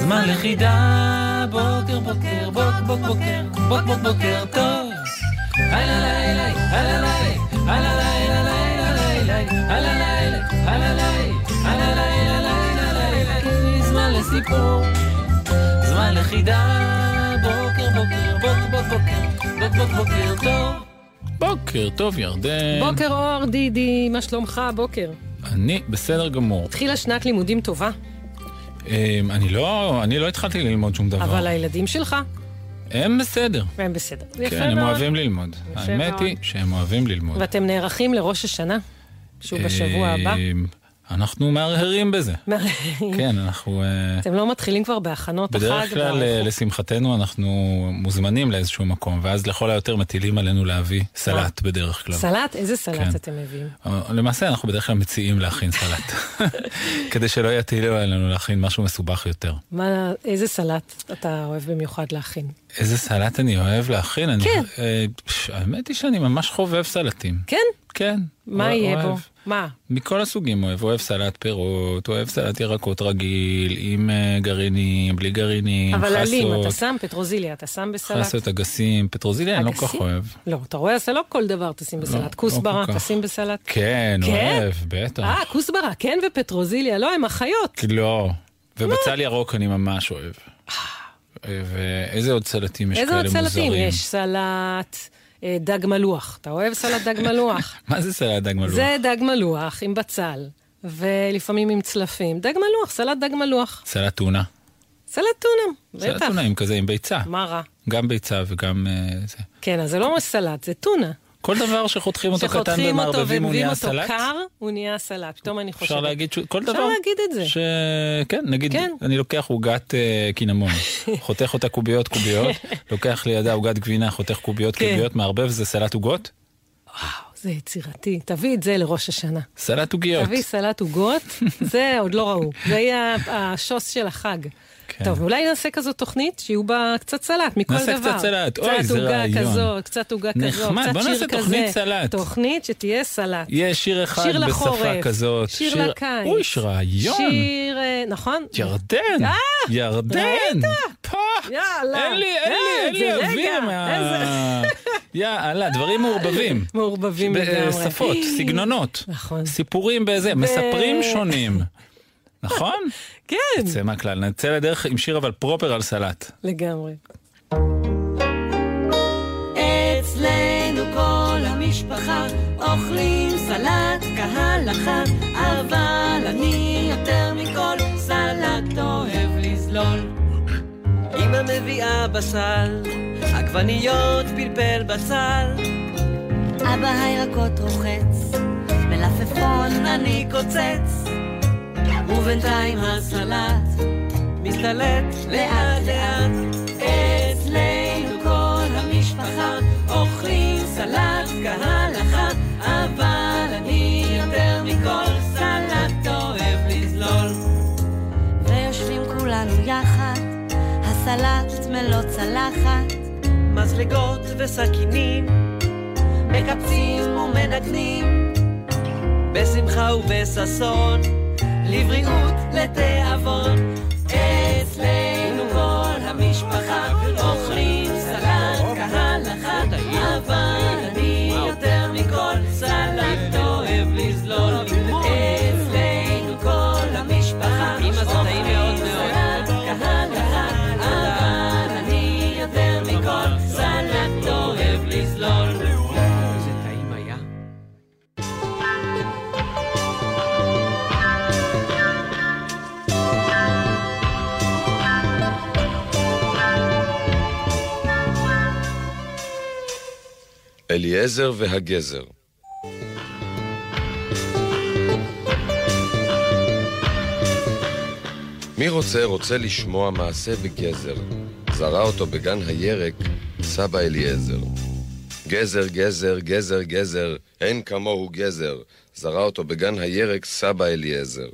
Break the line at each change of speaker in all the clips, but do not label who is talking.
זמן לחידה. בוקר, בוקר, בוק, בוק, בוקר, בוק, בוק, בוקר טוב. הלא לילה, הלא לילה, הלא לילה, לילה, לילה, הלא לילה, הלא לילה, הלא לילה, לילה, לילה, זמן לסיפור. זמן לחידה, בוקר בוקר, בוק בוק בוקר, בוק בוק בוקר טוב.
בוקר טוב ירדן.
בוקר אור, דידי, מה שלומך הבוקר?
אני בסדר גמור.
התחילה שנת לימודים טובה,
אמ, אני לא, אני לא התחלתי ללמוד שום דבר.
אבל הילדים שלך,
הם בסדר.
הם בסדר. יפה
כן, הם
מאוד.
אוהבים ללמוד. האמת
מאוד.
היא שהם אוהבים ללמוד.
ואתם נערכים לראש השנה? שהוא בשבוע הבא?
אנחנו מהרהרים בזה. כן, אנחנו... אה,
אתם לא מתחילים כבר בהכנות החג?
בדרך כלל, אה? לשמחתנו, אנחנו מוזמנים לאיזשהו מקום, ואז לכל היותר מטילים עלינו להביא סלט בדרך כלל.
סלט? איזה סלט
כן.
אתם מביאים?
אה, למעשה אנחנו בדרך כלל מציעים להכין סלט, כדי שלא יטילו עלינו להכין משהו מסובך יותר.
מה, איזה סלט אתה אוהב במיוחד להכין?
איזה סלט אני אוהב להכין?
כן.
אה, האמת היא שאני ממש חובב סלטים.
כן?
כן.
מה יהיה. בו? מה?
מכל הסוגים אוהב, אוהב סלט פירות, אוהב סלט ירקות רגיל, עם אה, גרעינים, בלי גרעינים,
אבל עלים, אתה
חסות,
שם פטרוזיליה, אתה שם בסלט?
חסות אגסים, פטרוזיליה אני לא כל כך? אוהב.
לא, אתה רואה, אז לא כל דבר תשים
לא,
בסלט.
לא
כוסברה,
כך.
תשים בסלט?
כן,
כן?
אוהב, בטח.
אה, כוסברה, כן, ופטרוזיליה, לא, הם אחיות.
לא. ובצל ירוק אני ממש אוהב. ואיזה עוד סלטים יש
איזה
כאלה
עוד
מוזרים?
סלטים? יש סלט אה, דג מלוח. אתה אוהב סלט דג מלוח?
מה זה סלט דג מלוח?
זה דג מלוח עם בצל, ולפעמים עם צלפים. דג מלוח, סלט דג מלוח.
סלט טונה.
סלט טונה,
סלט
בטח.
טונה עם כזה, עם ביצה.
מה רע?
גם ביצה וגם אה, זה.
כן, אז זה לא סלט, זה טונה.
כל דבר שחותכים אותו קטן
שחותכים אותו
ומערבבים הוא נהיה
אותו
סלט?
קר, הוא נהיה סלט. פתאום אני חושבת.
אפשר להגיד ש... כל דבר.
אפשר להגיד את זה.
ש... כן, נגיד,
כן.
אני לוקח עוגת אה, קינמון, חותך אותה קוביות קוביות, לוקח לידה עוגת גבינה, חותך קוביות
כן.
קוביות, מערבב, זה סלט עוגות?
וואו, זה יצירתי. תביא את זה לראש השנה.
סלט עוגיות.
תביא סלט עוגות, זה עוד לא ראו. זה יהיה השוס של החג.
כן.
טוב, אולי נעשה כזאת תוכנית שיהיו בה קצת סלט מכל דבר.
נעשה קצת סלט. אוי, זה
קצת
רעיון.
עוגה כזאת, קצת עוגה
נחמד,
קצת
בוא
שיר
נעשה
כזה.
תוכנית סלט.
תוכנית שתהיה סלט.
יש שיר אחד
שיר
בשפה
לחורף,
כזאת.
שיר לקיץ.
אוי, יש רעיון.
שיר, אה, נכון?
ירדן,
אה,
ירדן. פה.
יאללה.
אין לי, אין לי, אין לי אוויר מה... יאללה, דברים מעורבבים.
מעורבבים לגמרי.
בשפות, סגנונות.
נכון.
סיפורים בזה, מספרים שונים. נכון?
כן,
יצא מהכלל, נצא לדרך עם שיר אבל פרופר על סלט.
לגמרי.
אצלנו כל המשפחה אוכלים סלט כהלכה, אבל אני יותר מכל סלט אוהב לזלול. אמא מביאה בשר, עגבניות פלפל בצל. אבא הירקות רוחץ, מלפפון אני קוצץ. ובינתיים הסלט מסתלט לאט לאט. אצלנו כל המשפחה אוכלים סלט כהלכה, אבל אני יותר מכל סלט אוהב לזלול. ויושבים כולנו יחד, הסלט מלוא צלחת. מזלגות וסכינים, מקפצים ומנגנים, בשמחה ובששון, לבריאות, לתיאבון. אצלנו כל המשפחה
אליעזר והגזר. מי רוצה רוצה לשמוע מעשה בגזר. זרע אותו בגן הירק סבא אליעזר. גזר, גזר, גזר, גזר, אין כמוהו גזר. זרע אותו בגן הירק סבא אליעזר.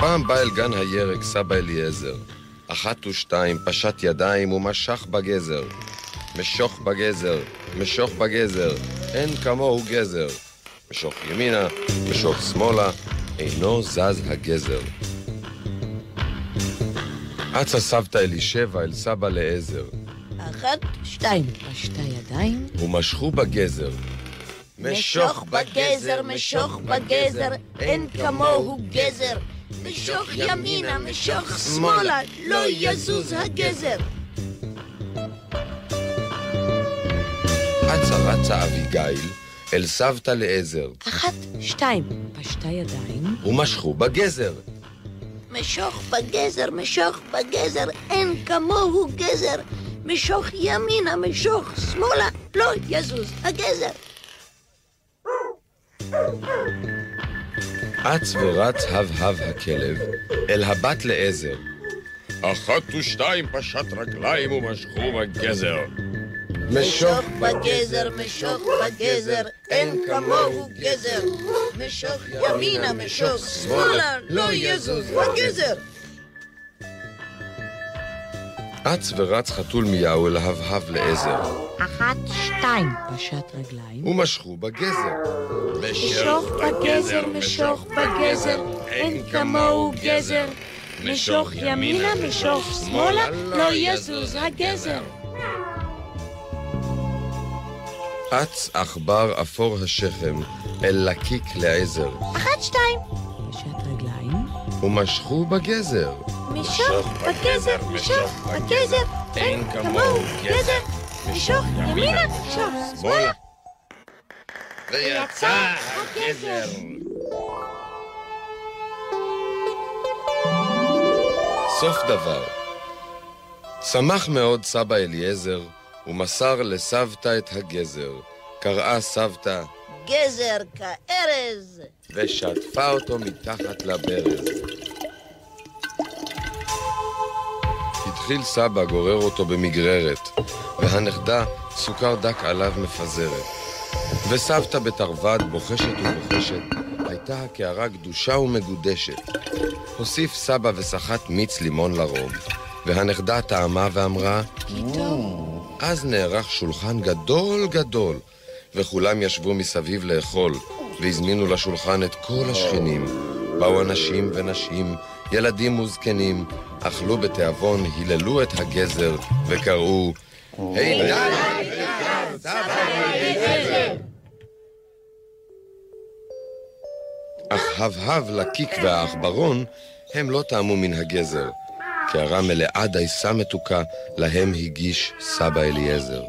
פעם בא אל גן הירק סבא אליעזר. אחת ושתיים, פשט ידיים ומשך בגזר. משוך בגזר, משוך בגזר, אין כמוהו גזר. משוך ימינה, משוך שמאלה, אינו זז הגזר. אצה סבתא אלישבע אל סבא לעזר.
אחת, שתיים. פשטה ידיים.
ומשכו בגזר.
משוך בגזר, משוך בגזר, אין כמוהו גזר. משוך ימינה, משוך שמאלה, לא יזוז הגזר.
אצה רצה אביגיל אל סבתא לעזר.
אחת, שתיים. פשטה ידיים.
ומשכו בגזר.
משוך בגזר, משוך בגזר, אין כמוהו גזר. משוך ימינה, משוך שמאלה, לא יזוז הגזר.
אץ ורץ הב-הב הכלב אל הבת לעזר. אחת ושתיים פשט רגליים ומשכו בגזר.
משוך בגזר, משוך בגזר, אין כמוהו גזר. משוך ימינה, משוך שמאלה, לא יזוז הגזר.
אץ ורץ חתול מיהו אל ההב-הב לעזר.
אחת, שתיים. פשט רגליים.
ומשכו בגזר.
משוך בגזר, משוך בגזר, אין כמוהו גזר. משוך ימינה, משוך שמאלה, לא יזוז הגזר.
אץ עכבר אפור השכם אל לקיק לעזר.
אחת, שתיים. פשט רגליים.
ומשכו בגזר.
משוך בגזר, משוך בגזר, אין כמוהו גזר. משוך ימינה, משוך שמאלה.
ויצא הגזר. סוף דבר. שמח מאוד סבא אליעזר, ומסר לסבתא את הגזר. קראה סבתא,
גזר כארז.
ושטפה אותו מתחת לברז. התחיל סבא גורר אותו במגררת, והנכדה סוכר דק עליו מפזרת. וסבתא בתרווד בוחשת ובוחשת, הייתה הקערה גדושה ומגודשת. הוסיף סבא וסחט מיץ לימון לרוב, והנכדה טעמה ואמרה, אז נערך שולחן גדול גדול, וכולם ישבו מסביב לאכול, והזמינו לשולחן את כל השכנים. באו אנשים ונשים, ילדים וזקנים, אכלו בתיאבון, היללו את הגזר, וקראו, היי אך הבהב, לקיק והעכברון, הם לא טעמו מן הגזר. קערה מלאה דייסה מתוקה, להם הגיש סבא אליעזר.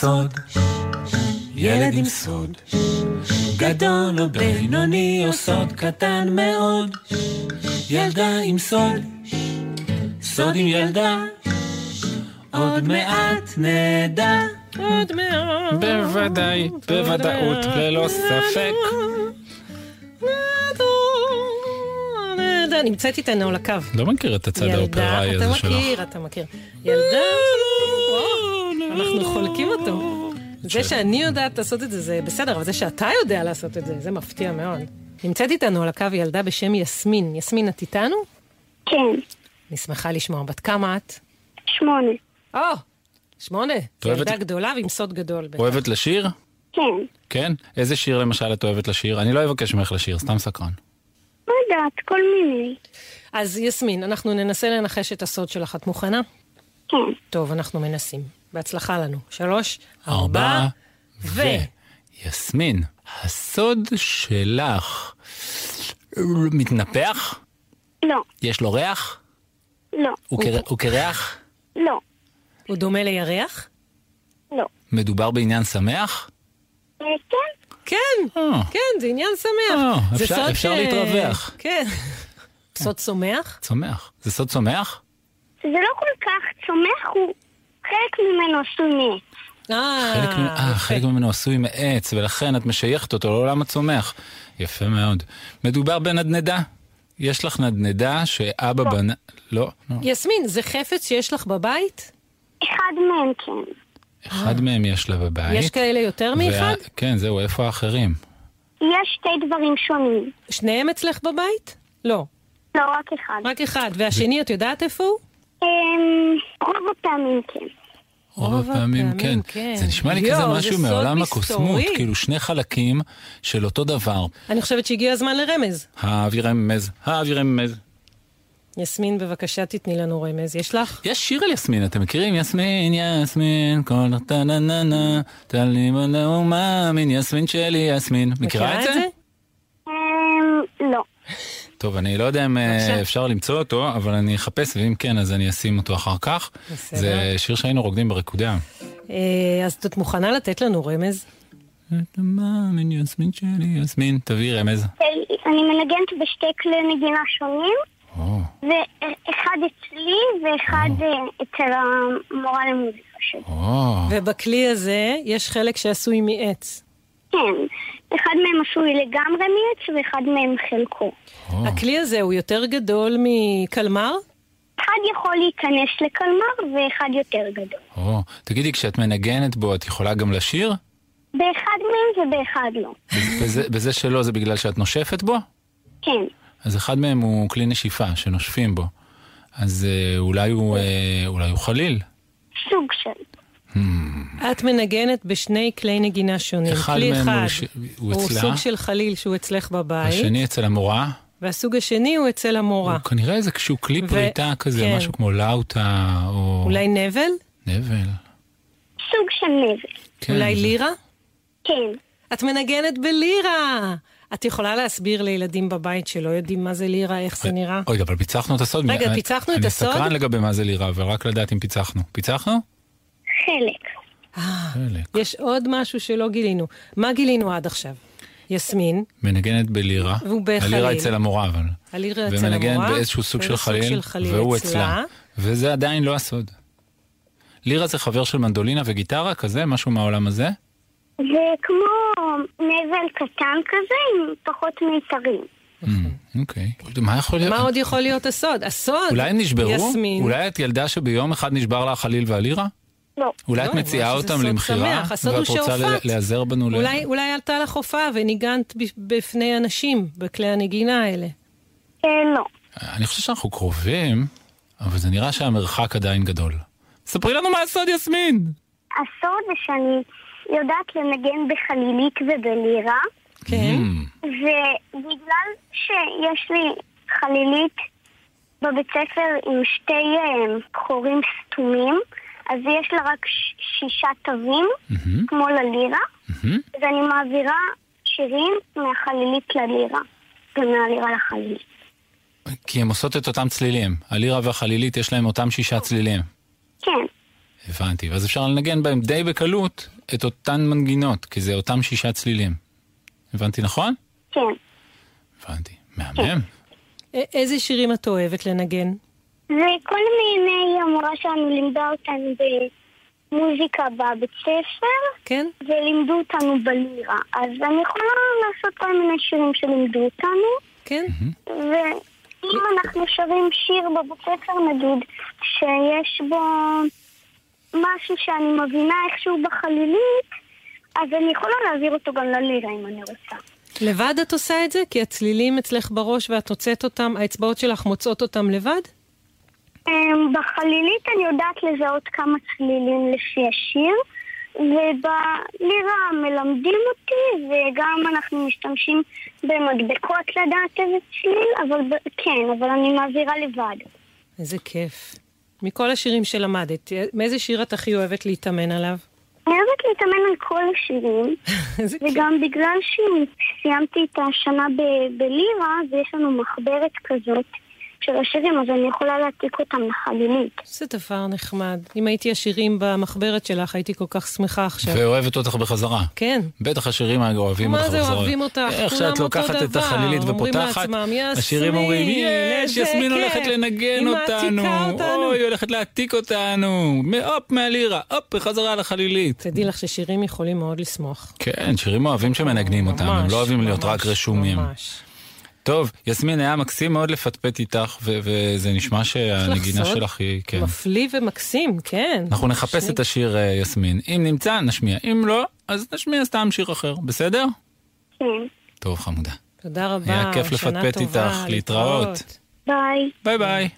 סוד, ילד עם סוד, גדול או בינוני או סוד קטן מאוד, ילדה עם סוד, סוד עם ילדה, עוד מעט נדע.
עוד מעט.
בוודאי, בוודאות, ללא ספק.
ילדה, נמצאת איתנו על הקו.
לא מכיר את הצד
ילדה,
האופראי
אתה
הזה שלך.
מכיר, אתה מכיר. ילדה, וואו, אנחנו חולקים אותו. זה שאני יודעת לעשות את זה, זה בסדר, אבל זה שאתה יודע לעשות את זה, זה מפתיע מאוד. נמצאת איתנו על הקו ילדה בשם יסמין. יסמין, את איתנו?
כן,
אני שמחה לשמוע. בת כמה את?
שמונה.
או, שמונה.
את אוהבת-
ילדה גדולה ועם סוד גדול.
אוהבת לשיר?
כן.
כן? איזה שיר למשל את אוהבת לשיר? אני לא אבקש ממך לשיר, סתם סקרן.
לא יודעת, כל מיני.
אז יסמין, אנחנו ננסה לנחש את הסוד שלך. את מוכנה?
כן.
טוב, אנחנו מנסים. בהצלחה לנו. שלוש,
ארבע, ו... יסמין, הסוד שלך מתנפח?
לא,
יש לו ריח?
לא,
הוא קר- הוא קרח?
לא,
הוא דומה לירח?
לא.
מדובר בעניין שמח?
כן,
כן,
אה.
כן, זה עניין שמח.
אה,
זה
אפשר-
סוד
אפשר להתרווח.
כן. סוד צומח?
צומח. זה סוד צומח?
זה לא כל כך צומח, הוא חלק ממנו עשוי מעץ.
אה,
חלק ממנו- אה. חלק ממנו עשוי מעץ, ולכן את משייכת אותו לעולם הצומח. יפה מאוד. מדובר בנדנדה? יש לך נדנדה שאבא בנה... לא, לא.
יסמין, זה חפץ שיש לך בבית?
אחד מהם כן.
אחד מהם יש לה בבית.
יש כאלה יותר מאחד?
כן, זהו, איפה האחרים?
יש שתי דברים שונים.
שניהם אצלך בבית? לא,
לא, רק אחד.
רק אחד. והשני, את יודעת איפה הוא?
אמ, רוב הפעמים כן.
רוב הפעמים כן.
כן.
זה נשמע לי כזה
זה
משהו מעולם. הקוסמות, כאילו שני חלקים של אותו דבר.
אני חושבת שהגיע הזמן לרמז.
האוויר רמז, האוויר רמז.
יסמין, בבקשה תתני לנו רמז. יש לך?
יש שיר על יסמין, אתם מכירים? יסמין, יסמין, כל טה נה נה נה, תלי מלא מאמין, יסמין שלי, יסמין. מכירה את זה? טוב, אני לא יודע אם אה,
בבקשה.
אפשר למצוא אותו, אבל אני אחפש, ואם כן, אז אני אשים אותו אחר כך.
בסדר.
זה שיר שהיינו רוקדים בריקודיה.
אה, אז את מוכנה לתת לנו רמז?
מאמין, יסמין שלי, יסמין, תביאי רמז.
אה, אני מנגנת בשתי כלי נגינה שונים, ואחד אצלי ואחד אה, אצל המורה למוזיקה שלי.
ובכלי הזה יש חלק שעשוי מעץ.
כן, אחד מהם עשוי לגמרי מעץ ואחד מהם חלקו.
או.
הכלי הזה הוא יותר גדול מקלמר?
אחד יכול להיכנס לקלמר ואחד יותר גדול.
או. תגידי, כשאת מנגנת בו, את יכולה גם לשיר?
באחד מהם ובאחד לא.
בזה, בזה שלא, זה בגלל שאת נושפת בו?
כן,
אז אחד מהם הוא כלי נשיפה, שנושפים בו. אז אה, אולי הוא, אה, אולי הוא חליל.
סוג של.
את מנגנת בשני כלי נגינה שונים.
אחד
כלי
מהם
אחד
הוא
הוא
אצלה.
סוג של חליל שהוא אצלך בבית,
השני אצל המורה.
והסוג השני הוא אצל המורה.
הוא כנראה איזשהו כלי
ו-
פריטה כזה,
כן.
משהו כמו לאוטה, או...
אולי נבל?
נבל.
סוג של נבל.
כן,
אולי
זה-
לירה?
כן.
את מנגנת בלירה! את יכולה להסביר לילדים בבית שלא יודעים מה זה לירה, איך זה נראה?
רגע, אבל פיצחנו את הסוד.
רגע,
אני-
פיצחנו את
אני
הסוד?
סקרן לגבי מה זה לירה, ורק לדעת אם פיצחנו. פיצחנו?
חלק.
חלק.
יש עוד משהו שלא גילינו. מה גילינו עד עכשיו? יסמין,
מנגנת בלירה.
והוא בחליל.
הלירה אצל המורה, אבל.
הלירה אצל המורה.
ומנגנת באיזשהו סוג של חליל,
של חליל
והוא
אצלה.
אצלה. וזה עדיין לא הסוד. לירה זה חבר של מנדולינה וגיטרה כזה? משהו מהעולם הזה?
זה כמו נבל קטן כזה עם פחות מיתרים.
אוקיי. מה יכול להיות?
מה עוד יכול להיות הסוד? הסוד,
אולי הם נשברו?
יסמין.
אולי את ילדה שביום אחד נשבר לה החליל והלירה?
לא.
אולי
לא,
את מציעה אותם למכירה?
שמח. הסוד
ואת
הוא
רוצה להיעזר בנו? ל-
אולי, אולי עלתה לך הופעה וניגנת בפני אנשים בכלי הנגינה האלה.
אה, לא.
אני חושב שאנחנו קרובים, אבל זה נראה שהמרחק עדיין גדול. ספרי לנו מה הסוד, יסמין!
הסוד זה שאני יודעת לנגן בחלילית ובלירה,
כן?
Mm,
ובגלל שיש לי חלילית בבית ספר עם שתי אה, חורים סתומים, אז יש לה רק ש- שישה תווים,
מהמם,
כמו ללירה,
מהמם.
ואני מעבירה שירים מהחלילית ללירה, ומהלירה לחלילית.
כי הן עושות את אותם צלילים. הלירה והחלילית יש להם אותם שישה צלילים.
כן,
הבנתי, ואז אפשר לנגן בהם די בקלות את אותן מנגינות, כי זה אותם שישה צלילים. הבנתי נכון?
כן.
הבנתי. מהמם.
א- איזה שירים את אוהבת לנגן?
וכל מיני המורה שלנו לימדה אותנו במוזיקה בבית ספר,
כן?
ולימדו אותנו בלירה. אז אני יכולה לעשות כל מיני שירים שלימדו אותנו,
כן?
ואם אנחנו שרים שיר בבית ספר, נגיד, שיש בו משהו שאני מבינה איכשהו בחלילית, אז אני יכולה להעביר אותו גם ללירה אם אני רוצה.
לבד את עושה את זה? כי הצלילים אצלך בראש ואת מוצאת אותם, האצבעות שלך מוצאות אותם לבד?
אמ, בחלילית אני יודעת לזהות כמה צלילים לפי השיר, ובלירה מלמדים אותי, וגם אנחנו משתמשים במדבקות לדעת איזה צליל, אבל כן, אבל אני מעבירה לבד.
איזה כיף. מכל השירים שלמדת, מאיזה שיר את הכי אוהבת להתאמן עליו?
אני אוהבת להתאמן על כל השירים,
איזה כיף.
וגם בגלל שסיימתי את השנה ב- בלירה, ויש לנו מחברת כזאת של השירים, אז אני יכולה להעתיק אותם לחלילית.
איזה דבר נחמד. אם הייתי השירים במחברת שלך, הייתי כל כך שמחה עכשיו.
ואוהבת אותך בחזרה.
כן.
בטח השירים אוהבים
מה
אותך
זה
בחזרה.
אוהבים אותך?
איך שאת לוקחת את. החלילית
אומרים
ופותחת,
לעצמם, "יסמין,
השירים אומרים, יש, יסמין
כיף.
הולכת לנגן
היא
אותנו.
מעתיקה אותנו."
אוי, היא הולכת להעתיק אותנו. הופ, מהלירה, הופ, בחזרה לחלילית.
תדעי לך ששירים יכולים מאוד לשמוח.
כן, שירים אוהבים שמנגנים אותם, הם לא אוהבים להיות רק רשומים.
ממש.
טוב, יסמין, היה מקסים מאוד לפטפט איתך, ו- וזה נשמע שהנגינה? שלך היא... כן.
מפליא ומקסים, כן.
אנחנו נחפש
שני-
את השיר אה, יסמין. אם נמצא, נשמיע. אם לא, אז נשמיע סתם שיר אחר, בסדר?
כן.
טוב, חמודה.
תודה רבה.
היה כיף
שנה
לפטפט
טובה,
איתך, להתראות.
ביי.
ביי ביי.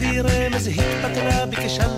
לי רמז, התפתלה ביקשה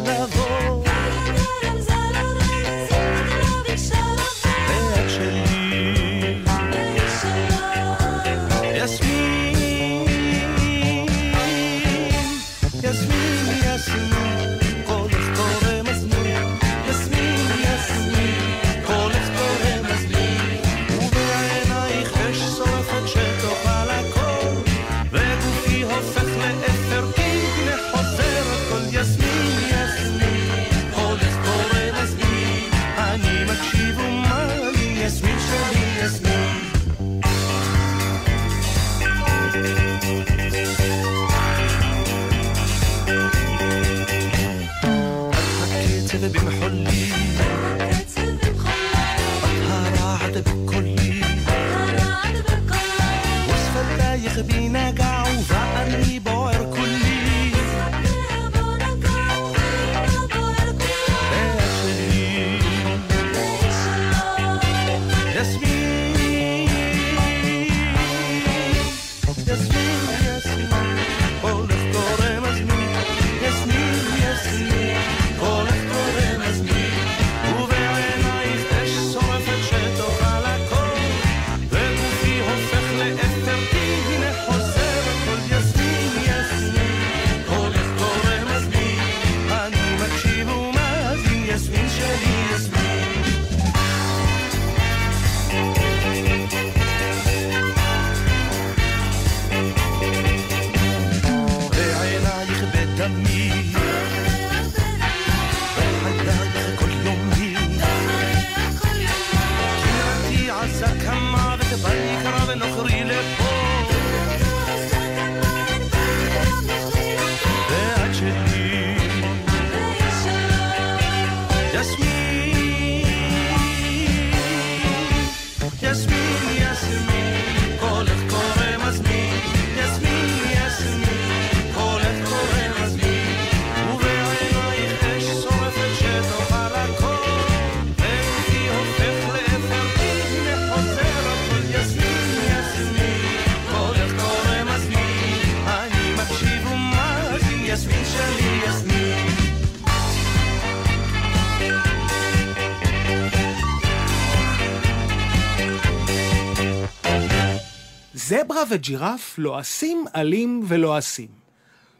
זברה וג'ירף לועסים עלים ולועסים.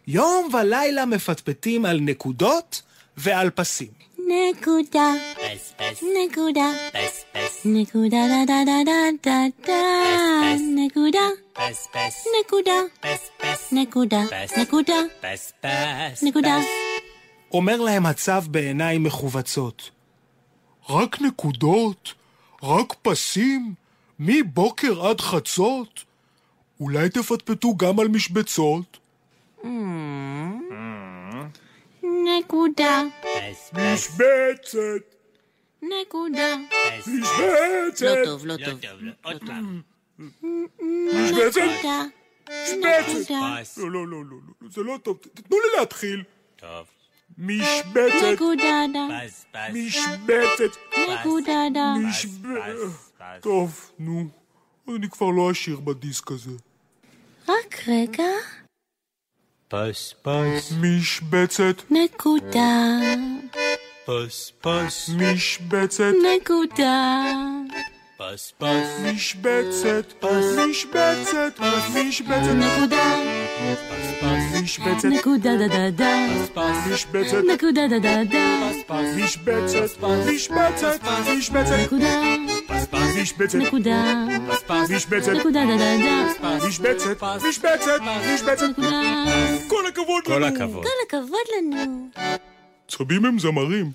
יום ולילה מפטפטים על נקודות ועל פסים.
נקודה, נקודה, נקודה דה דה דה דה דה דה, נקודה, נקודה, נקודה, נקודה, נקודה.
אומר להם הצב בעיניים מכווצות. רק נקודות? רק פסים? מבוקר עד חצות? אולי תפטפטו גם על משבצות?
נקודה,
משבצת!
נקודה.
משבצת!
לא טוב, לא טוב.
משבצת!
נקודה,
משבצת!
נקודה,
לא, לא, לא, לא, לא, זה לא טוב. תנו לי להתחיל.
טוב.
משבצת!
נקודה
משבצת!
נקודה דה.
משבצת! טוב, נו. אני כבר לא אשיר בדיסק הזה.
רק רגע,
פס, פס,
משבצת!
נקודה,
פס, פס,
משבצת!
נקודה,
פס, פס,
משבצת! משבצת! משבצת!
נקודה,
משבצת!
נקודה דה דה דה,
משבצת!
נקודה דה דה דה,
משבצת! משבצת! משבצת!
נקודה,
משבצת!
נקודה,
משבצת!
נקודה דה דה דה,
משבצת! משבצת! משבצת!
נקודה.
כל הכבוד לנו!
כל הכבוד לנו.
צבים הם זמרים.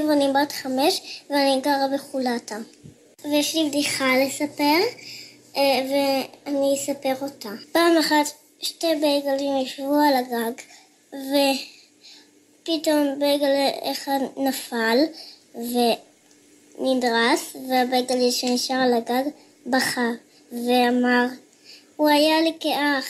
קוראים לי סיב, אני בת חמש ואני גרה בחולתה. ויש לי בדיחה לספר, אה, ואני אספר אותה. פעם אחת שתי בייגלים ישבו על הגג, ופתאום בייגל אחד נפל ונדרס, והבייגל שנשאר על הגג בכה ואמר, הוא היה לי כאח.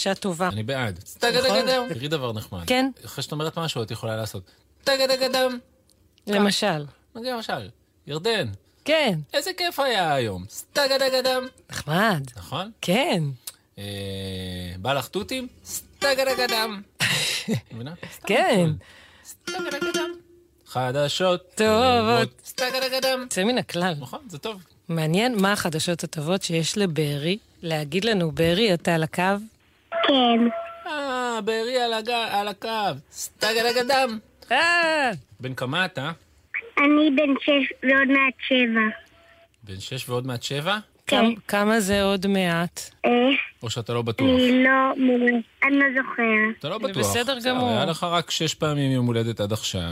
חדשה טובה?
אני בעד.
נכון?
תראי דבר נחמד.
כן.
אחרי שאת אומרת משהו, את יכולה לעשות. טגדגדם.
למשל.
למשל, ירדן.
כן.
איזה כיף היה היום. סטגדגדם.
נחמד.
נכון?
כן.
אה, בא לך תותים? סטגדגדם. מבינה?
כן.
הכל. סטגדגדם. חדשות
טובות.
סטגדגדם.
יוצא מן הכלל.
נכון, זה טוב.
מעניין מה החדשות הטובות שיש לבארי. להגיד לנו, בארי, אתה על הקו?
כן.
אה, בארי על הג- על הקו. סטגדגדם.
אה!
בן כמה אתה?
אני בן שש ועוד מעט שבע.
בן שש ועוד מעט שבע?
כמה- כמה זה עוד מעט?
אה,
או שאתה לא בטוח?
אני לא אני לא זוכר.
אתה לא
זה
בטוח.
בסדר
בסדר,
גמור.
היה לך רק שש פעמים יום הולדת עד עכשיו,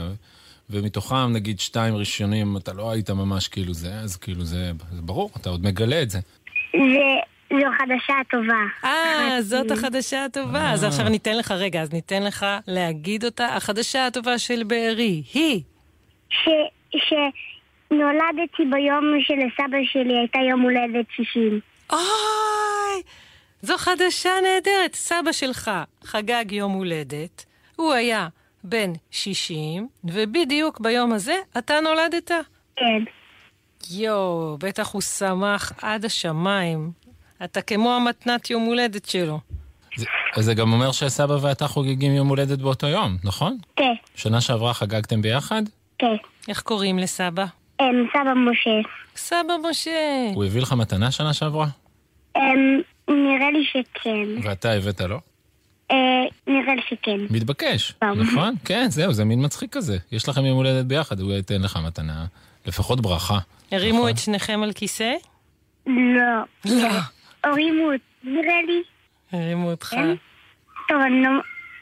ומתוכם נגיד שתיים ראשונים אתה לא היית ממש כאילו זה, אז כאילו זה, זה ברור, אתה עוד מגלה את זה.
זה, זו חדשה טובה.
אה, זאת החדשה הטובה. אז עכשיו ניתן לך, רגע, אז ניתן לך להגיד אותה. החדשה הטובה של בארי היא...
ש, שנולדתי ביום שלסבא שלי הייתה יום הולדת 60.
אוי! זו חדשה נהדרת. סבא שלך חגג יום הולדת, הוא היה בן 60, ובדיוק ביום הזה אתה נולדת.
כן.
יואו, בטח הוא שמח עד השמיים. אתה כמו המתנת יום הולדת שלו.
זה, אז זה גם אומר שסבא ואתה חוגגים יום הולדת באותו יום, נכון?
כן,
שנה שעברה חגגתם ביחד?
כן.
איך קוראים לסבא?
אמ, סבא משה.
סבא משה.
הוא הביא לך מתנה שנה שעברה?
אמ, נראה לי שכן.
ואתה הבאת לו?
אה, נראה לי שכן.
מתבקש. נכון? כן, זהו, זה מין מצחיק כזה. יש לכם יום הולדת ביחד, הוא ייתן לך מתנה, לפחות ברכה.
הרימו את שניכם על כיסא?
לא.
לא.
הורימו אותי, נראה לי.
הרימו אותך.
כן? טוב, אני לא...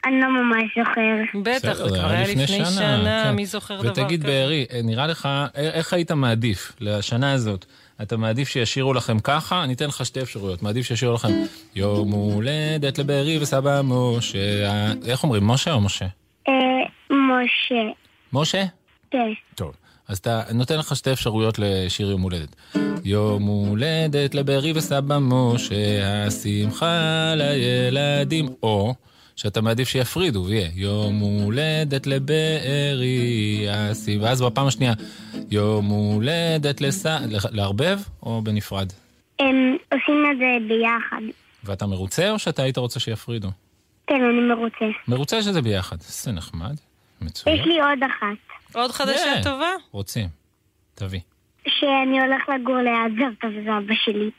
אני לא ממש זוכר.
בטח, זה
בסדר,
כבר היה לפני שנה,
כן.
מי זוכר דבר כזה?
ותגיד, בארי, אה, נראה לך, אה, איך היית מעדיף לשנה הזאת? אתה מעדיף שישירו לכם ככה? אני אתן לך שתי אפשרויות. מעדיף שישירו לכם יום הולדת לבארי וסבא משה. ה- איך אומרים, משה או משה?
אה, משה.
משה?
כן.
טוב. אז אתה נותן לך שתי אפשרויות לשיר יום הולדת. יום הולדת לבארי וסבא משה, השמחה לילדים, או שאתה מעדיף שיפרידו ויהיה יום הולדת לבארי, השמחה, ואז בפעם השנייה, יום הולדת לס... לערבב או בנפרד?
הם עושים את זה ביחד.
ואתה מרוצה או שאתה היית רוצה שיפרידו?
כן, אני מרוצה.
מרוצה שזה ביחד. זה נחמד, מצוין.
יש לי עוד אחת.
עוד חדשה
כן.
טובה?
רוצים. תביא.
שאני הולך לגור ליד סבתא וסבא שלי.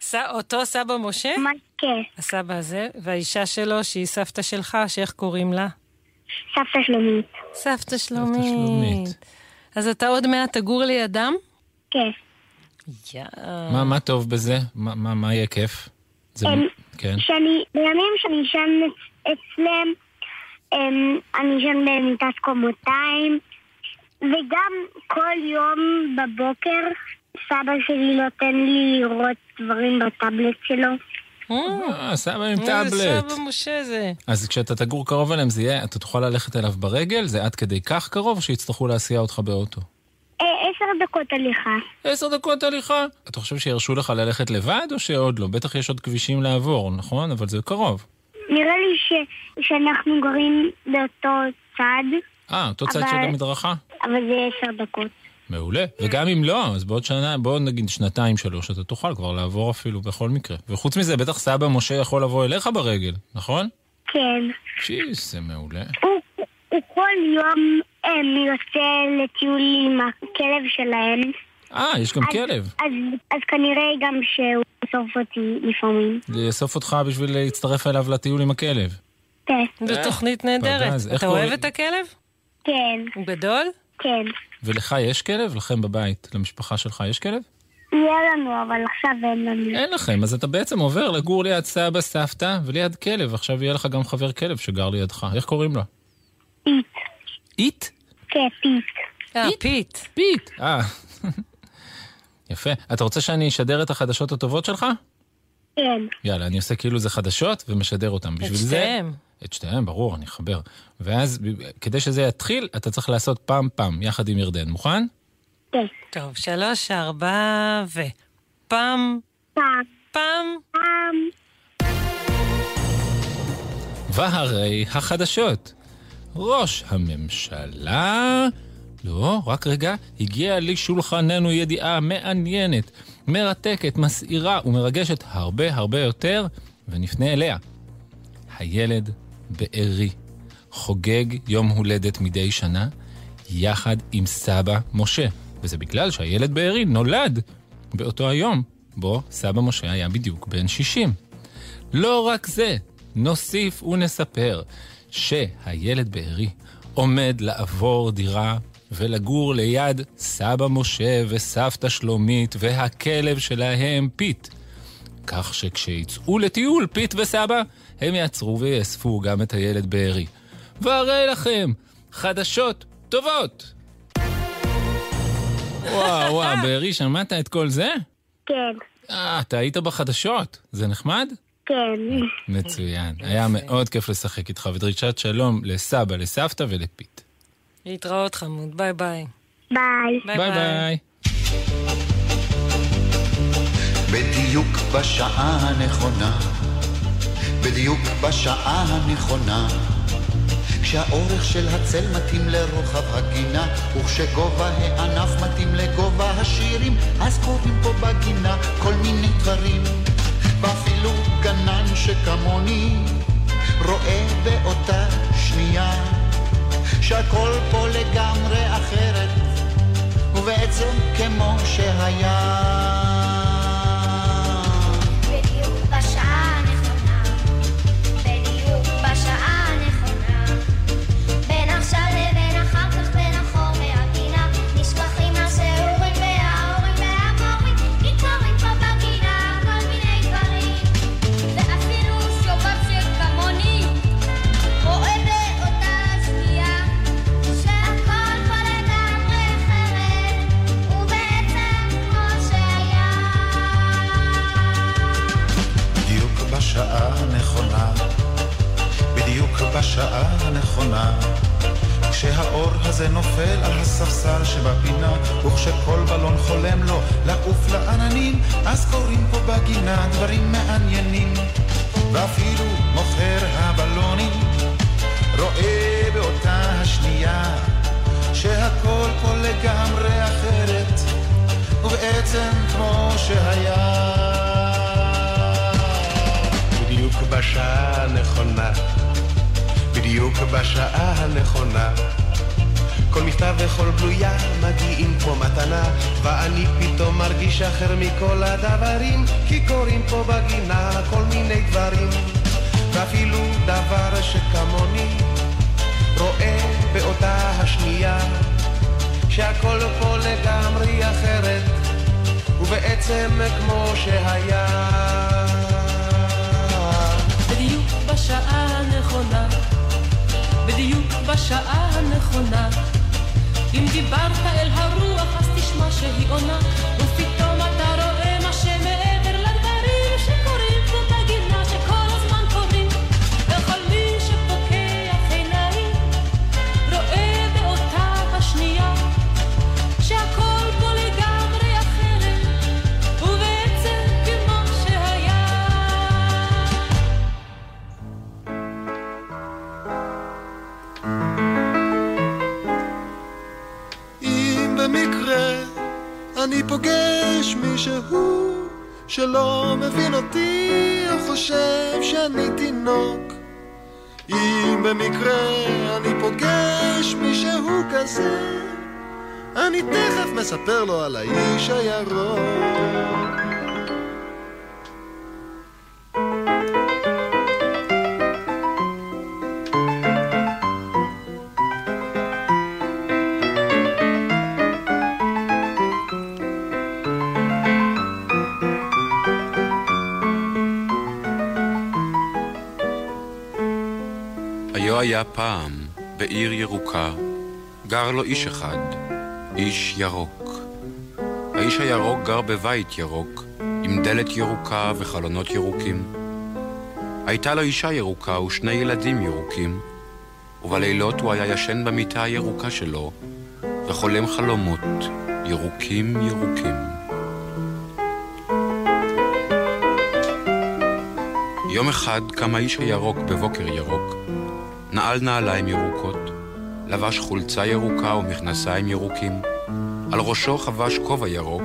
ס- אותו סבא משה?
כן.
הסבא הזה, והאישה שלו, שהיא סבתא שלך, שאיך קוראים לה?
סבתא שלומית.
סבתא שלומית. אז אתה עוד מעט תגור לידם?
כן.
יאה.
מה, מה טוב בזה? מה, מה, מה יהיה כיף? זה... כן.
שאני, בימים שאני אשן אצ- אצלם, אני אשן במיטת קומותיים, וגם כל יום בבוקר סבא שלי נותן לי לראות דברים בטאבלט שלו.
אה, סבא עם
איזה
טאבלט.
סבא משה זה.
אז כשאתה תגור קרוב אליהם, זה יהיה, אתה תוכל ללכת אליו ברגל? זה עד כדי כך קרוב, או שיצטרכו להסיע אותך באוטו?
אה, עשר דקות הליכה.
עשר דקות הליכה. אתה חושב שירשו לך ללכת לבד, או שעוד לא? בטח יש עוד כבישים לעבור, נכון? אבל זה קרוב.
נראה לי ש, שאנחנו גרים באותו צד,
אה, אותו צד של המדרכה?
אבל זה עשר דקות.
מעולה. וגם אם לא, אז בעוד שנה, בוא נגיד שנתיים, שלוש, אתה תוכל כבר לעבור אפילו בכל מקרה. וחוץ מזה, בטח סבא משה יכול לבוא אליך ברגל, נכון?
כן.
שיס, זה מעולה.
הוא, הוא כל יום הם, יוצא לטיול עם הכלב שלהם.
אה, יש גם כלב.
אז, אז כנראה גם שהוא יאסוף אותי לפעמים.
לאסוף אותך בשביל להצטרף אליו לטיול עם הכלב.
כן.
זו
אה,
תוכנית נהדרת. אתה אוהב את הכלב?
כן.
הוא גדול?
כן.
ולך יש כלב? לכם בבית, למשפחה שלך יש כלב?
יהיה לנו, אבל עכשיו אין לנו.
אין לכם, אז אתה בעצם עובר לגור ליד סבא, סבתא וליד כלב. עכשיו יהיה לך גם חבר כלב שגר לידך. איך קוראים לו?
פיט.
איט?
כן, פיט.
אה, פיט.
פיט. אה. יפה. אתה רוצה שאני אשדר את החדשות הטובות שלך?
כן.
יאללה, אני עושה כאילו זה חדשות ומשדר אותם. בשביל זה...
שתיהם.
את שתיהם, ברור, אני אחבר. ואז, כדי שזה יתחיל, אתה צריך לעשות פעם פעם, יחד עם ירדן. מוכן?
כן.
טוב, שלוש, ארבע, ו... פעם,
פעם.
פעם.
פעם.
והרי החדשות. ראש הממשלה... לא, רק רגע, הגיעה לשולחננו ידיעה מעניינת, מרתקת, מסעירה ומרגשת הרבה הרבה יותר, ונפנה אליה. הילד בארי חוגג יום הולדת מדי שנה, יחד עם סבא משה. וזה בגלל שהילד בארי נולד באותו היום בו סבא משה היה בדיוק בן 60. לא רק זה, נוסיף ונספר שהילד בארי עומד לעבור דירה ולגור ליד סבא משה וסבתא שלומית והכלב שלהם פיט. כך שכשיצאו לטיול פיט וסבא, הם יעצרו ויאספו גם את הילד בארי. והרי לכם, חדשות טובות! וואו, וואו, בארי, שמעת את כל זה?
כן.
אה, אתה היית בחדשות, זה נחמד?
כן.
מצוין. היה מאוד כיף לשחק איתך, ודרישת שלום לסבא, לסבתא ולפיט.
להתראות חמוד, ביי ביי.
ביי.
ביי ביי.
בדיוק בשעה הנכונה, בדיוק בשעה הנכונה, כשהאורך של הצל מתאים לרוחב הגינה, וכשגובה הענף מתאים לגובה השירים, אז קורים פה בגינה כל מיני דברים, ואפילו גנן שכמוני רואה באותה שנייה, שהכל פה לגמרי אחרת, ובעצם כמו שהיה.
בשעה הנכונה.
כשהאור הזה נופל על הספסל שבפינה, וכשכל בלון חולם לו לעוף לעננים, אז קורים פה בגינה דברים מעניינים. ואפילו מוכר הבלונים רואה באותה השנייה שהכל פה לגמרי אחרת, ובעצם כמו שהיה.
בשעה הנכונה, בדיוק בשעה הנכונה. כל מכתב וכל בלויה מגיעים כמו מתנה, ואני פתאום מרגיש אחר מכל הדברים, כי קורים פה בגינה כל מיני דברים, ואפילו דבר שכמוני רואה באותה השנייה, שהכל פה לגמרי אחרת, ובעצם כמו שהיה.
בשעה הנכונה, בדיוק בשעה הנכונה. אם דיברת אל הרוח אז תשמע שהיא עונה, ופתאום
אני פוגש מישהו שלא מבין אותי או חושב שאני תינוק. אם במקרה אני פוגש מישהו כזה אני תכף מספר לו על האיש הירוק
היה פעם, בעיר ירוקה, גר לו איש אחד, איש ירוק. האיש הירוק גר בבית ירוק, עם דלת ירוקה וחלונות ירוקים. הייתה לו אישה ירוקה ושני ילדים ירוקים, ובלילות הוא היה ישן במיטה הירוקה שלו, וחולם חלומות ירוקים ירוקים. יום אחד קם האיש הירוק בבוקר ירוק, נעל נעליים ירוקות, לבש חולצה ירוקה ומכנסיים ירוקים, על ראשו חבש כובע ירוק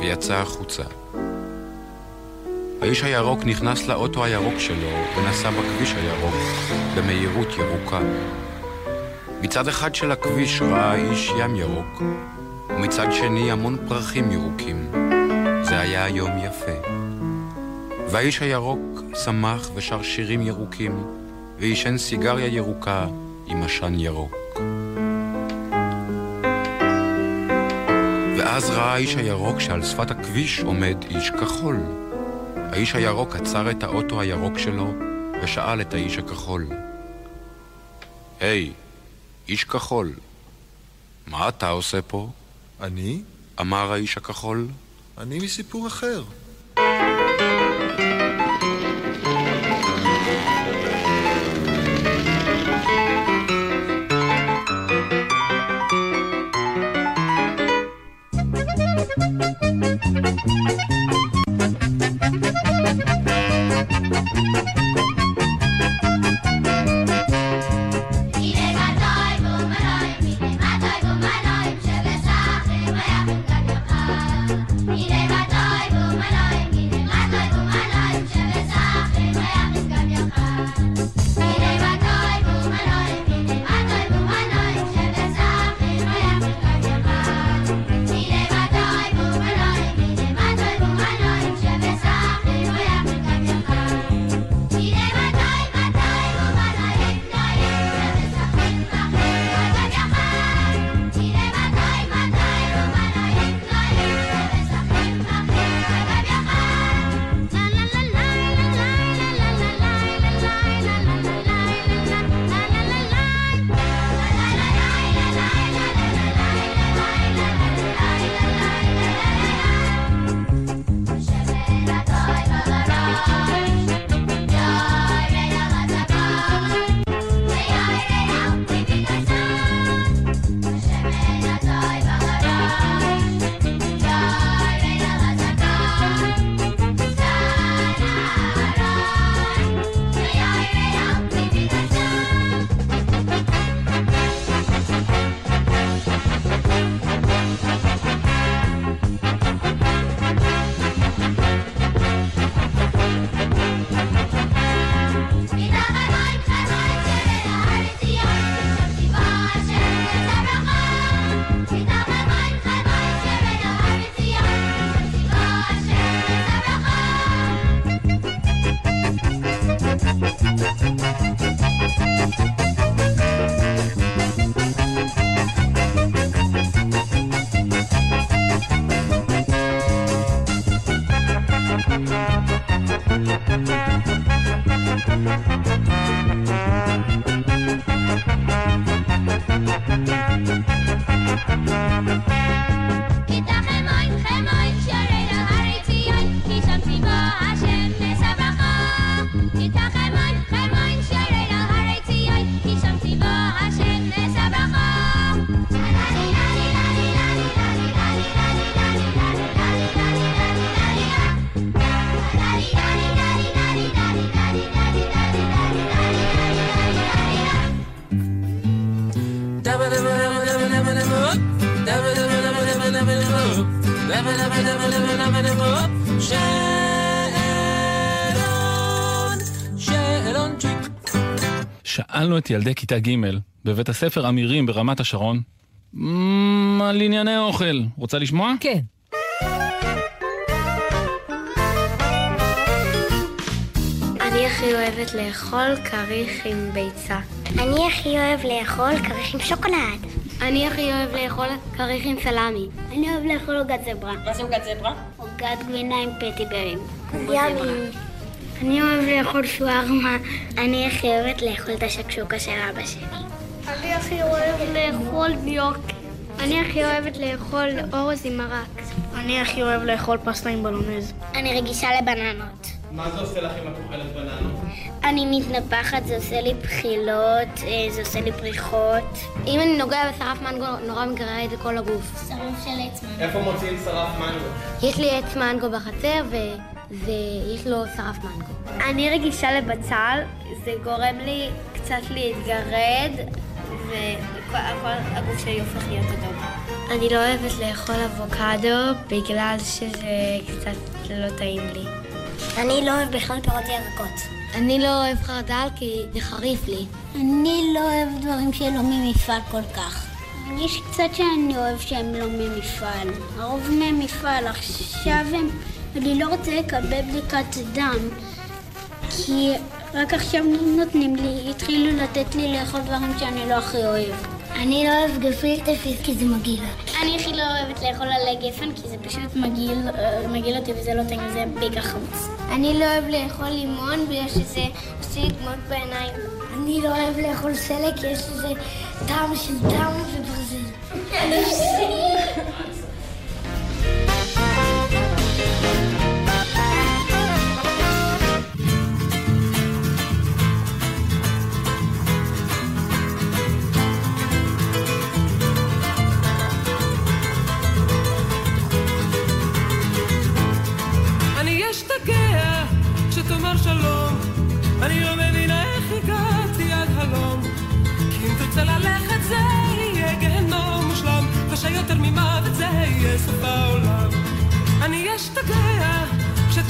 ויצא החוצה. האיש הירוק נכנס לאוטו הירוק שלו ונסע בכביש הירוק במהירות ירוקה. מצד אחד של הכביש ראה האיש ים ירוק, ומצד שני המון פרחים ירוקים. זה היה יום יפה. והאיש הירוק שמח ושר שירים ירוקים, ועישן סיגריה ירוקה עם עשן ירוק. ואז ראה האיש הירוק שעל שפת הכביש עומד איש כחול. האיש הירוק עצר את האוטו הירוק שלו ושאל את האיש הכחול: היי, איש כחול, מה אתה עושה פה?
אני?
אמר האיש הכחול.
אני מסיפור אחר.
שאלנו את ילדי כיתה ג' בבית הספר אמירים ברמת השרון "מ, על ענייני אוכל. רוצה לשמוע?
כן.
אני הכי אוהבת לאכול כריך עם ביצה. אני הכי אוהב לאכול כריך עם שוקולד. אני הכי אוהב לאכול כריך עם סלמי. אני אוהב לאכול עוגת זברה. מה זה עוגת זברה? עוגת גבינה עם פטיברים. ימי. אני אוהב לאכול שווארמה. אני הכי אוהבת לאכול את השקשוקה של אבא שלי. אני הכי אוהב לאכול ניוקי. אני הכי אוהבת לאכול אורז עם מרק. אני הכי אוהב לאכול פסטה עם בלונז. אני רגישה לבננות.
מה זה עושה לך אם את אוכלת בננות?
אני מתנפחת, זה עושה לי בחילות, אה, זה עושה לי פריחות. אם אני נוגע בשרף מנגו, נורא מגרד לכל הגוף. שרף של עץ מנגו.
איפה מוציאים שרף מנגו?
יש לי עץ מנגו בחצר ויש לו שרף מנגו. אני רגישה לבצל, זה גורם לי קצת להתגרד, וכל הגוף שלי הופך להיות אדום. אני לא אוהבת לאכול אבוקדו בגלל שזה קצת לא טעים לי. אני לא אוהב בכלל פירות וירקות. אני לא אוהב חרדל כי זה חריף לי. אני לא אוהב דברים שלא ממפעל כל כך. יש קצת שאני אוהב שהם לא ממפעל. הרוב ממפעל. עכשיו הם... אני לא רוצה לקבל בדיקת דם, כי רק עכשיו נותנים לי, התחילו לתת לי לאכול דברים שאני לא הכי אוהב. אני לא אוהב גפילטע פיס כי זה מגעיל. אני הכי לא אוהבת לאכול עלי גפן כי זה פשוט מגעיל, אה, מגעיל אותי וזה לא טעים, זה בעיקר חמוץ. אני לא אוהב לאכול לימון בגלל שזה עושה לי דמעות בעיניים. אני לא אוהב לאכול סלק כי יש לזה טעם של דם וברזל.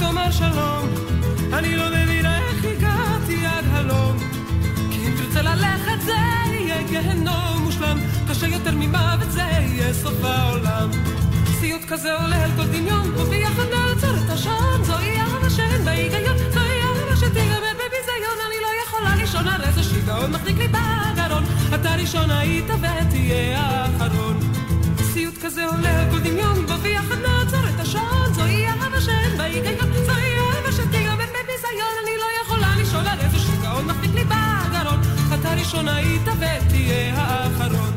כשתאמר שלום, אני לא מבינה איך הגעתי עד הלום. כי אם תרצה ללכת זה יהיה גיהנום מושלם, קשה יותר ממוות זה יהיה סוף העולם. סיוט כזה עולה על כל דמיון, וביחד נעצור את השעון, זוהי אהבה שאין בה היגיון, זוהי אהבה שתיגמר בביזיון, אני לא יכולה לישון, הרי זה שיגעון מחזיק לי בגרון, אתה ראשון היית ותהיה האחרון. סיוט כזה עולה על כל דמיון, וביחד נעצור את השעון, זוהי אהבה שאין בה היגיון, זוהי אהבה שתיגמר בביזיון, אני לא יכולה לישון, הרי זה שיגעון מחזיק לי בגרון, אתה ראשון היית ותהיה האחרון.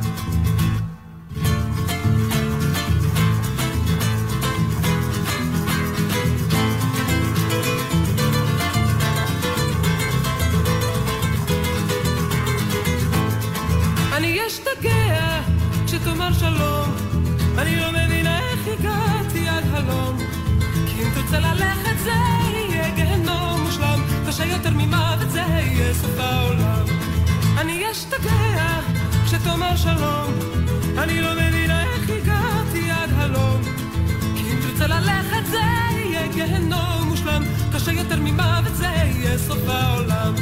אני אשתגע כשתאמר שלום, אני לא מבינה איך הגעתי עד הלום. כי אם תרצה ללכת זה יהיה גיהנום מושלם, קשה יותר ממוות זה יהיה סוף העולם. אני אשתגע כשתאמר שלום, אני לא מבינה איך הגעתי עד הלום. כי אם תרצה ללכת זה יהיה גיהנום מושלם, קשה יותר ממוות זה יהיה סוף העולם.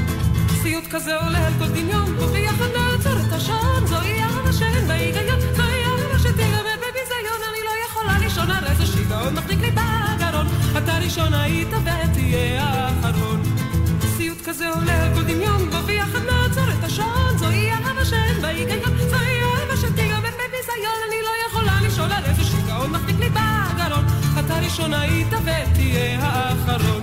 סיוט כזה עולה על כל דמיון, וביחד נעצור את השעון, זוהי אהבה שאין בה היגיון, יכולה לישון, הרי זה שיגעון מחזיק לי בגרון, אתה ראשון היית ותהיה האחרון. סיוט כזה עולה על כל דמיון, וביחד נעצור את השעון, זוהי אהבה שאין בה היגיון, זוהי אהבה שתיגמר בביזיון, אני לא יכולה לישון, הרי זה שיגעון מחזיק לי בגרון, אתה ראשון היית ותהיה האחרון.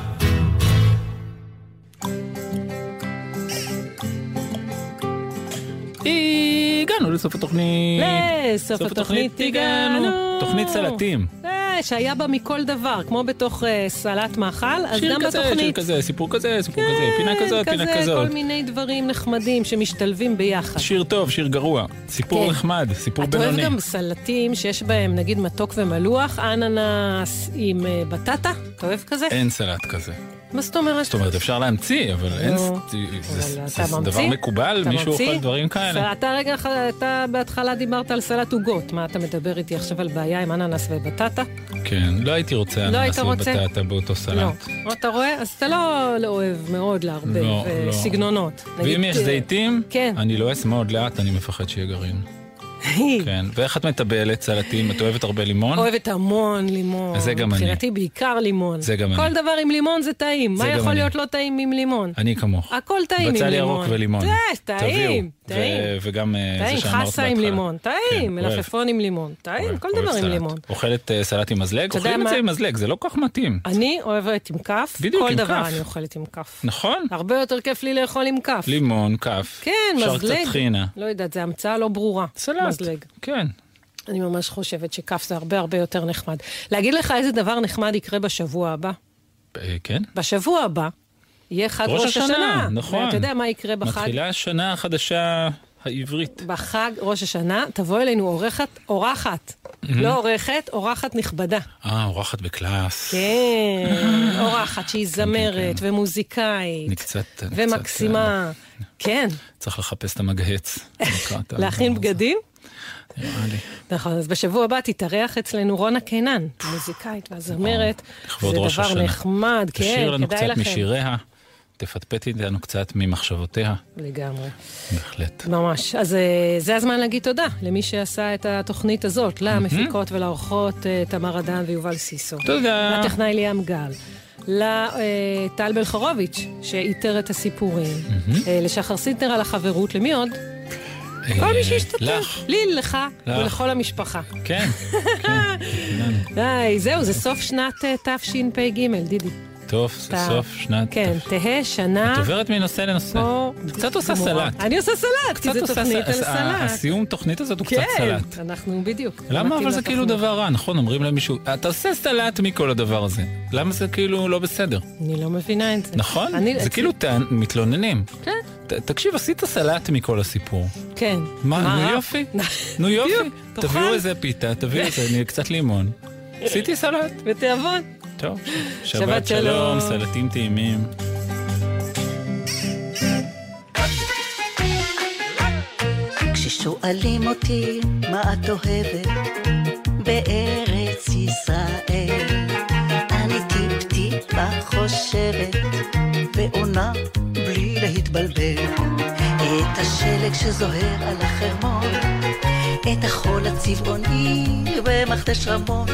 הגענו לסוף התוכנית.
לסוף התוכנית הגענו.
תוכנית סלטים.
אה, שהיה בה מכל דבר, כמו בתוך אה, סלט מאכל, אז
שיר
גם
כזה, שיר
בתוכנית.
כזה, סיפור כזה, סיפור כזה, פינה כזאת, פינה
כזה,
כזאת.
כל מיני דברים נחמדים שמשתלבים ביחד.
שיר טוב, שיר גרוע. סיפור
כן.
נחמד, סיפור
אתה אוהב
בינוני.
גם סלטים שיש בהם נגיד מתוק ומלוח, אננס עם אה, בטטה? אתה אוהב כזה?
אין סלט כזה.
מה זאת אומרת?
זאת אומרת, אפשר להמציא, אבל אין... זה-? דבר מקובל? מישהו? אוכל דברים כאלה?
אתה רגע, אתה בהתחלה דיברת על סלט עוגות. מה, אתה מדבר איתי עכשיו על בעיה עם אננס ובטטה?
כן, לא הייתי רוצה
לא
אננס? ובטטה באותו
לא.
סלט.
אתה רואה? אז אתה לא לא אוהב מאוד לערבב
לא,
אה,
לא.
סגנונות.
ואם יש
אה,
זיתים,
כן.
אני לועס מאוד לאט, אני מפחד שיהיה גרעין. כן, ואיך את מטבלת סלטים? את אוהבת הרבה לימון?
אוהבת המון לימון.
זה גם אני.
מבחינתי בעיקר לימון.
זה גם
כל
אני.
דבר עם לימון זה טעים. מה יכול. להיות לא טעים עם לימון?
אני כמוך.
הכל טעים עם לימון.
בצל ירוק ולימון.
זה, טעים. טעים.
ו- וגם אה, זה
טעים,
שאמרת
חסה עם
בהתחלה.
לימון. טעים,
כן.
מלפפון עם לימון. טעים, כל דבר עם. לימון.
אוכלת אה, סלט עם מזלג? אוכלים את? זה עם מזלג, זה לא כל כך מתאים.
אני אוהבת עם כף. כל דבר. אני אוכלת עם כף.
נכון?
הרבה יותר כיף לי לאכול עם כף.
לימון, כף.
כן,
אפשר
מזלג.
קצת טחינה.
לא יודעת, זו המצאה לא ברורה.
סלט.
מזלג.
כן.
אני ממש חושבת שכף זה הרבה הרבה יותר נחמד. להגיד לך איזה דבר נחמד יקרה בשבוע הבא?
אה, כן?
בשבוע הבא יהיה חג
ראש
ראש
השנה,
השנה.
נכון.
ואתה יודע מה יקרה בחג?
מתחילה השנה החדשה העברית.
בחג ראש השנה תבוא אלינו אורחת, אורחת.
מהמם.
לא עורכת, אורחת נכבדה.
אה, אורחת בקלאס.
כן, אורחת שהיא זמרת ומוזיקאית
אני קצת... אני קצת,
ומקסימה. כן,
אה, צריך לחפש את המגהץ.
להכין בגדים?
נראה לי.
נכון, אז בשבוע הבא תתארח אצלנו רונה קינן, מוזיקאית והזמרת.
לכבוד
זה
ראש
דבר
השנה.
נחמד, כן,
תשאיר לנו
כדאי
קצת
לכם.
משיריה, תפטפטי איתנו קצת ממחשבותיה.
לגמרי.
בהחלט.
ממש. אז אה, זה הזמן להגיד תודה למי שעשה את התוכנית הזאת, למפיקות ולאורחות אה, תמר אדן ויובל סיסו.
תודה.
לטכנאי ליאם גל. לטל בלחרוביץ', שאיתר את הסיפורים. אה, לשחר סינטר על החברות, למי עוד? כל מי שהשתתף.
לך.
לי, לך. ולכל המשפחה.
כן.
די, זהו, זה סוף שנת אה, תשפ"ג, דידי.
טוב, זה סוף שנת...
כן, תהא שנה...
את עוברת מנושא לנושא. קצת עושה. סלט.
אני עושה סלט, כי זו תוכנית. על סלט.
הסיום תוכנית הזאת הוא קצת סלט.
כן, אנחנו בדיוק.
למה
מתאים
אבל זה כאילו. דבר רע, נכון? אומרים למישהו, אתה עושה סלט מכל הדבר הזה. למה זה כאילו לא בסדר?
אני לא מבינה את זה.
נכון? זה כאילו מתלוננים.
כן.
תקשיב, עשית סלט מכל הסיפור.
כן.
מה, נו? יופי. נו יופי. תביאו איזה פיתה, תביאו איזה קצת לימון. עשיתי סלט.
בתיאבון.
טוב.
שבת
שבת שלום. סלטים טעימים.
כששואלים אותי מה את אוהבת בארץ ישראל, אני טיפ-טיפה חושבת ועונה בלי להתבלבל. את השלג שזוהר על החרמון, את החול הצבעוני במכתש רמון,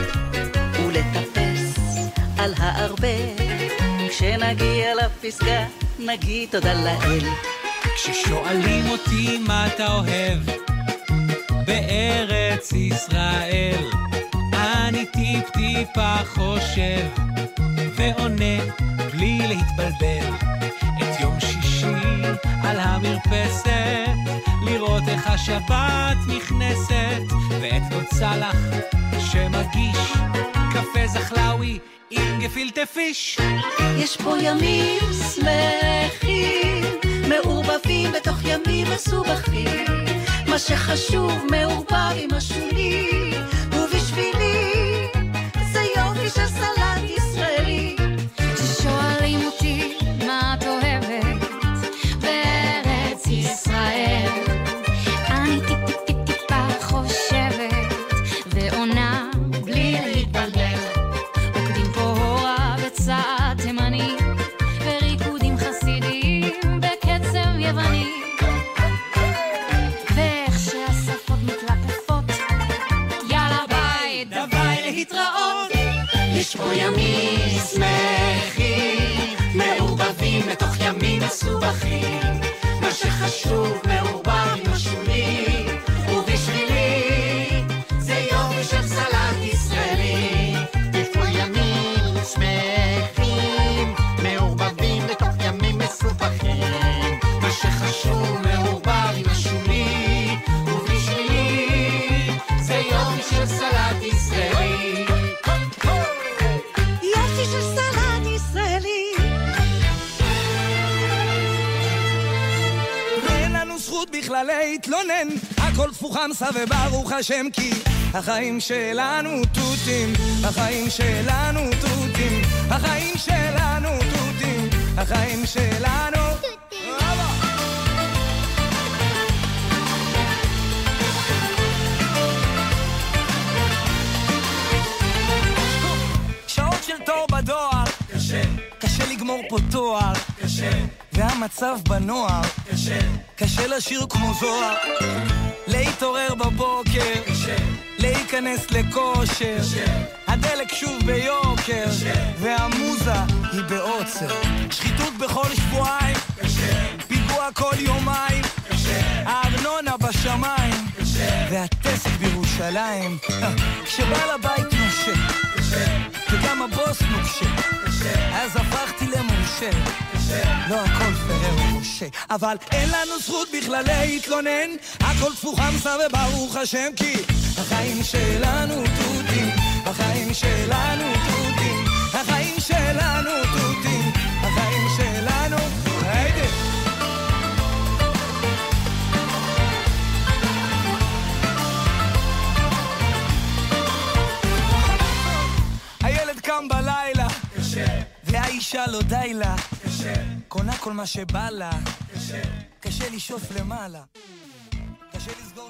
ולטפס על הארבל. כשנגיע לפסגה נגיד תודה לאל.
כששואלים אותי מה אתה אוהב בארץ ישראל, אני טיפ-טיפה חושב ועונה בלי להתבלבל. את יום שישי על המרפסת, לראות איך השבת נכנסת, ואת לא צלח שמגיש קפה זחלאווי עם גפילטה פיש.
יש פה ימים שמחים, מעורבבים בתוך ימים מסובכים. מה שחשוב מעורבב עם השולי, ובשבילי זה יופי של סלט
להתלונן, הכל תפוחמסה וברוך השם כי החיים שלנו תותים, החיים שלנו תותים, החיים שלנו תותים.
החיים שלנו. שעות של תור בדואר, קשה, קשה לגמור פה תואר, קשה, והמצב בנוער, קשה, קשה לשיר כמו זוהר, להתעורר בבוקר, קשה, להיכנס לכושר, קשה, הדלק שוב ביוקר, קשה, והמוזה היא בעוצר, שחיתות בכל שבועיים, קשה, פיגוע כל יומיים, קשה, הארנונה בשמיים, קשה, והטסט בירושלים, כשבעל הבית נושק, וגם הבוס נוקשה, אז הפכתי למורשה, לא הכל פרר ומשה, אבל אין לנו זכות בכלל להתלונן, הכל תפוך חמסה וברוך השם, כי החיים שלנו תותים, החיים שלנו תותים, החיים שלנו תותים, החיים שלנו, קם בלילה, והאישה לא די לה, קשה, קונה כל מה שבא לה, קשה, קשה לשאוף למעלה. קשה לסגור...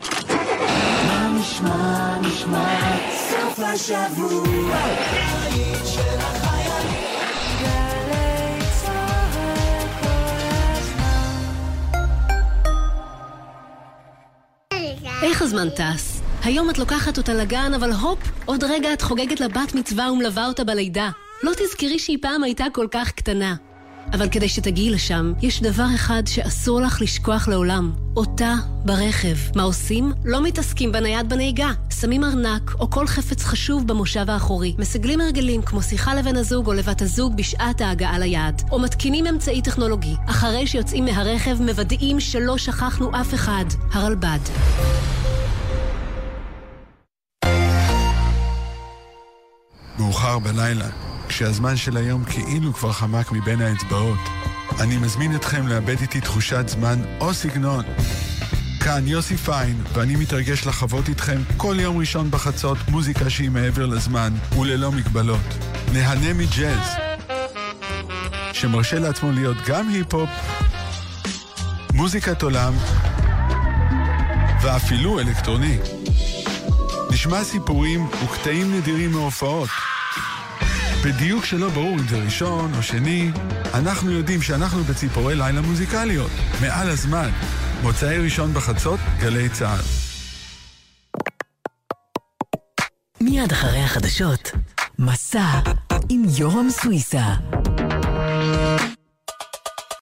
מה נשמע, נשמע, סוף השבוע, של החיילים.
איך הזמן טס? היום את לוקחת אותה לגן, אבל הופ, עוד רגע את חוגגת לה בת מצווה ומלווה אותה בלידה. לא תזכרי שהיא פעם הייתה כל כך קטנה. אבל כדי שתגיעי לשם, יש דבר אחד שאסור לך לשכוח לעולם. אותה ברכב. מה עושים? לא מתעסקים בנייד בנהיגה. שמים ארנק או כל חפץ חשוב במושב האחורי. מסגלים הרגלים כמו שיחה לבן הזוג או לבת הזוג בשעת ההגעה ליעד. או מתקינים אמצעי טכנולוגי. אחרי שיוצאים מהרכב, מוודאים שלא שכחנו אף אחד. הרלב"ד.
מאוחר בלילה, כשהזמן של היום כאילו כבר חמק מבין האצבעות. אני מזמין אתכם לאבד איתי תחושת זמן או סגנון. כאן יוסי פיין, ואני מתרגש לחוות איתכם כל יום ראשון בחצות מוזיקה שהיא מעבר לזמן וללא מגבלות. נהנה מג'אז, שמרשה לעצמו להיות גם היפ-הופ, מוזיקת עולם ואפילו אלקטרוני. נשמע סיפורים וקטעים נדירים מהופעות. בדיוק שלא ברור אם זה ראשון או שני, אנחנו יודעים שאנחנו בציפורי לילה מוזיקליות. מעל הזמן. מוצאי ראשון בחצות, גלי צה"ל.
מיד אחרי החדשות, מסע עם יורם סוויסה.